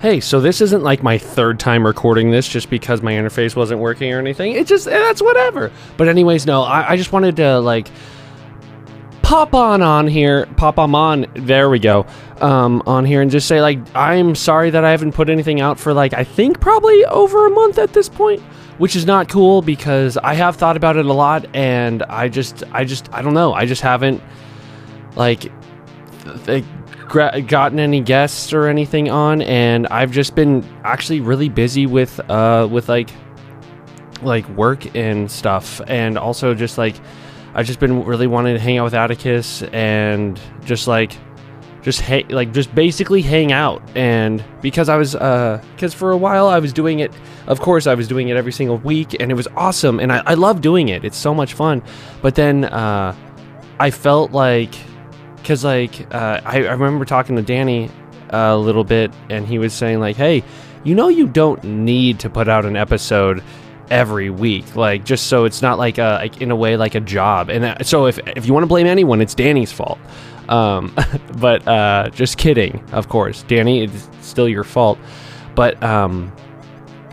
hey, so this isn't like my third time recording this just because my interface wasn't working or anything. It just that's whatever. But anyways, no, I, I just wanted to like pop on on here, pop on on. There we go. Um, on here and just say like I'm sorry that I haven't put anything out for like I think probably over a month at this point, which is not cool because I have thought about it a lot and I just I just I don't know. I just haven't like th- gra- gotten any guests or anything on and I've just been actually really busy with uh with like like work and stuff and also just like I've just been really wanting to hang out with Atticus and just like just hang like just basically hang out and because I was uh because for a while I was doing it of course I was doing it every single week and it was awesome and I, I love doing it. It's so much fun. But then uh I felt like because like uh, I, I remember talking to Danny a little bit and he was saying like hey you know you don't need to put out an episode every week like just so it's not like a like in a way like a job and uh, so if if you want to blame anyone it's Danny's fault um, but uh, just kidding, of course, Danny. It's still your fault. But um,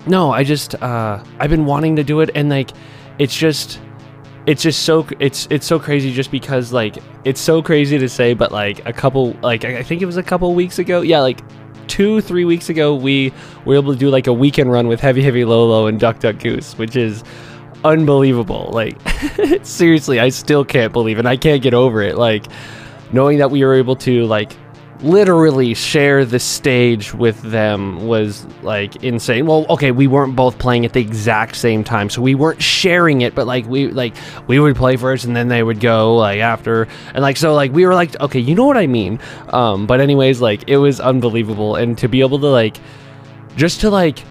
no, I just uh, I've been wanting to do it, and like it's just it's just so it's it's so crazy just because like it's so crazy to say, but like a couple like I think it was a couple weeks ago, yeah, like two three weeks ago we were able to do like a weekend run with Heavy Heavy Low Low and Duck Duck Goose, which is unbelievable. Like seriously, I still can't believe it. And I can't get over it. Like knowing that we were able to like literally share the stage with them was like insane. Well, okay, we weren't both playing at the exact same time, so we weren't sharing it, but like we like we would play first and then they would go like after and like so like we were like okay, you know what I mean. Um but anyways, like it was unbelievable and to be able to like just to like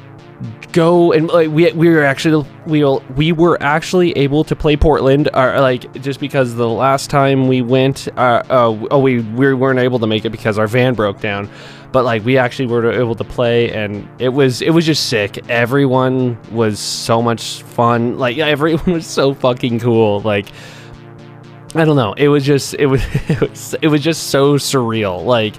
go and like we we were actually we we were actually able to play Portland or like just because the last time we went uh, uh oh we we weren't able to make it because our van broke down. But like we actually were able to play and it was it was just sick. Everyone was so much fun. Like everyone was so fucking cool. Like I don't know. It was just it was it was, it was just so surreal. Like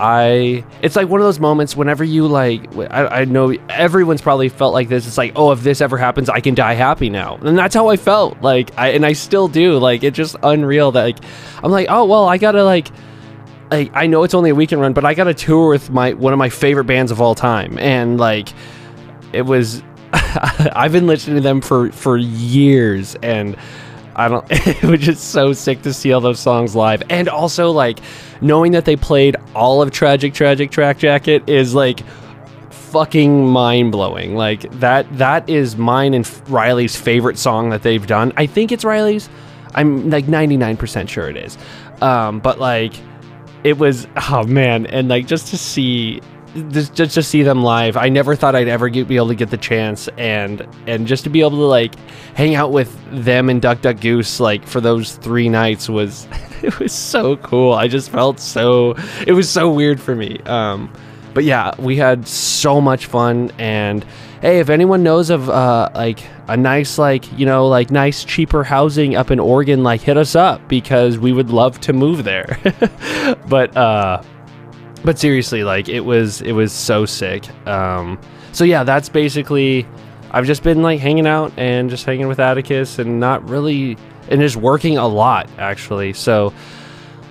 I it's like one of those moments whenever you like I, I know everyone's probably felt like this. It's like oh if this ever happens I can die happy now. And that's how I felt like I and I still do. Like it's just unreal that like I'm like oh well I gotta like like I know it's only a weekend run but I got to tour with my one of my favorite bands of all time. And like it was I've been listening to them for for years. And I don't. It was just so sick to see all those songs live, and also like knowing that they played all of Tragic Tragic Track Jacket is like fucking mind blowing. Like that. That is mine and Riley's favorite song that they've done. I think it's Riley's. I'm like 99% sure it is. Um, but like it was oh man and like just to see just, just to see them live i never thought i'd ever get, be able to get the chance and and just to be able to like hang out with them and duck duck goose like for those three nights was it was so cool. I just felt so it was so weird for me. Um but yeah we had so much fun and hey if anyone knows of uh like a nice like you know like nice cheaper housing up in oregon like hit us up because we would love to move there. But uh but seriously, like it was it was so sick. Um, so yeah, that's basically. I've just been like hanging out and just hanging with Atticus and not really and just working a lot actually. So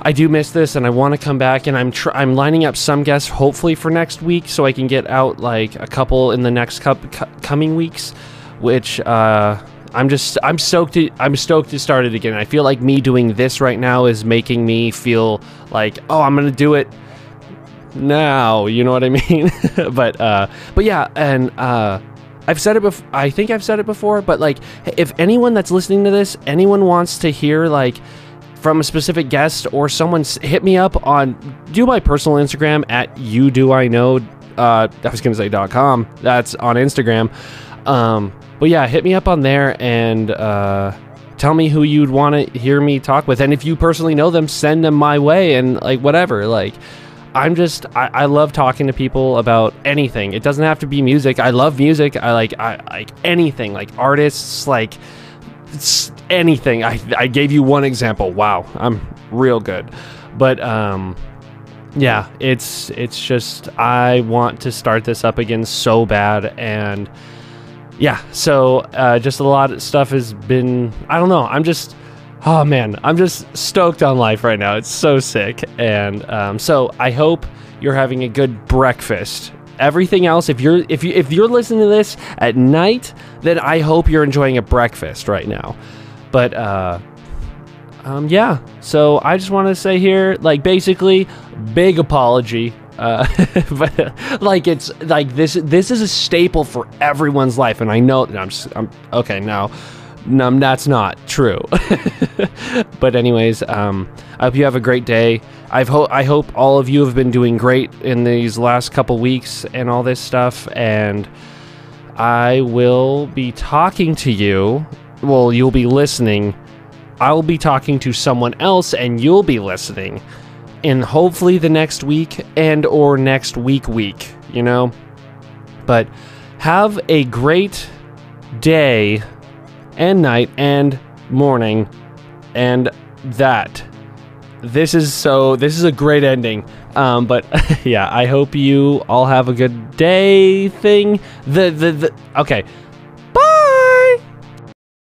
I do miss this and I want to come back and I'm tr- I'm lining up some guests hopefully for next week so I can get out like a couple in the next cu- coming weeks, which uh, I'm just I'm stoked to I'm stoked to start it again. I feel like me doing this right now is making me feel like oh I'm gonna do it now. You know what I mean? but uh, but yeah, and uh, I've said it before. I think I've said it before. But like, if anyone that's listening to this, anyone wants to hear like from a specific guest or someone hit me up on do my personal Instagram at you do I know. Uh, I was gonna say dot com. That's on Instagram. Um, but yeah, hit me up on there and uh, tell me who you'd want to hear me talk with, and if you personally know them, send them my way and like whatever. Like I'm just I, I, love talking to people about anything. It doesn't have to be music. I love music. I like I like anything, like artists, like anything. I I gave you one example. Wow, I'm real good. But um yeah, it's it's just I want to start this up again so bad, and yeah, so uh, just a lot of stuff has been. I don't know. I'm just. Oh man, I'm just stoked on life right now. It's so sick, and um, so I hope you're having a good breakfast. Everything else, if you're if you if you're listening to this at night, then I hope you're enjoying a breakfast right now. But uh, um, yeah. So I just want to say here, like, basically, big apology. Uh, but like it's like this. This is a staple for everyone's life, and I know that I'm. s- I'm okay now. No, that's not true. but anyways, um, I hope you have a great day. I've ho- I hope all of you have been doing great in these last couple weeks and all this stuff. And I will be talking to you. Well, you'll be listening I'll be talking to someone else and you'll be listening in hopefully the next week and or next week week, you know? But have a great day and night and morning and that. This is so this is a great ending. Um but yeah i hope you all have a good day thing. The the, the okay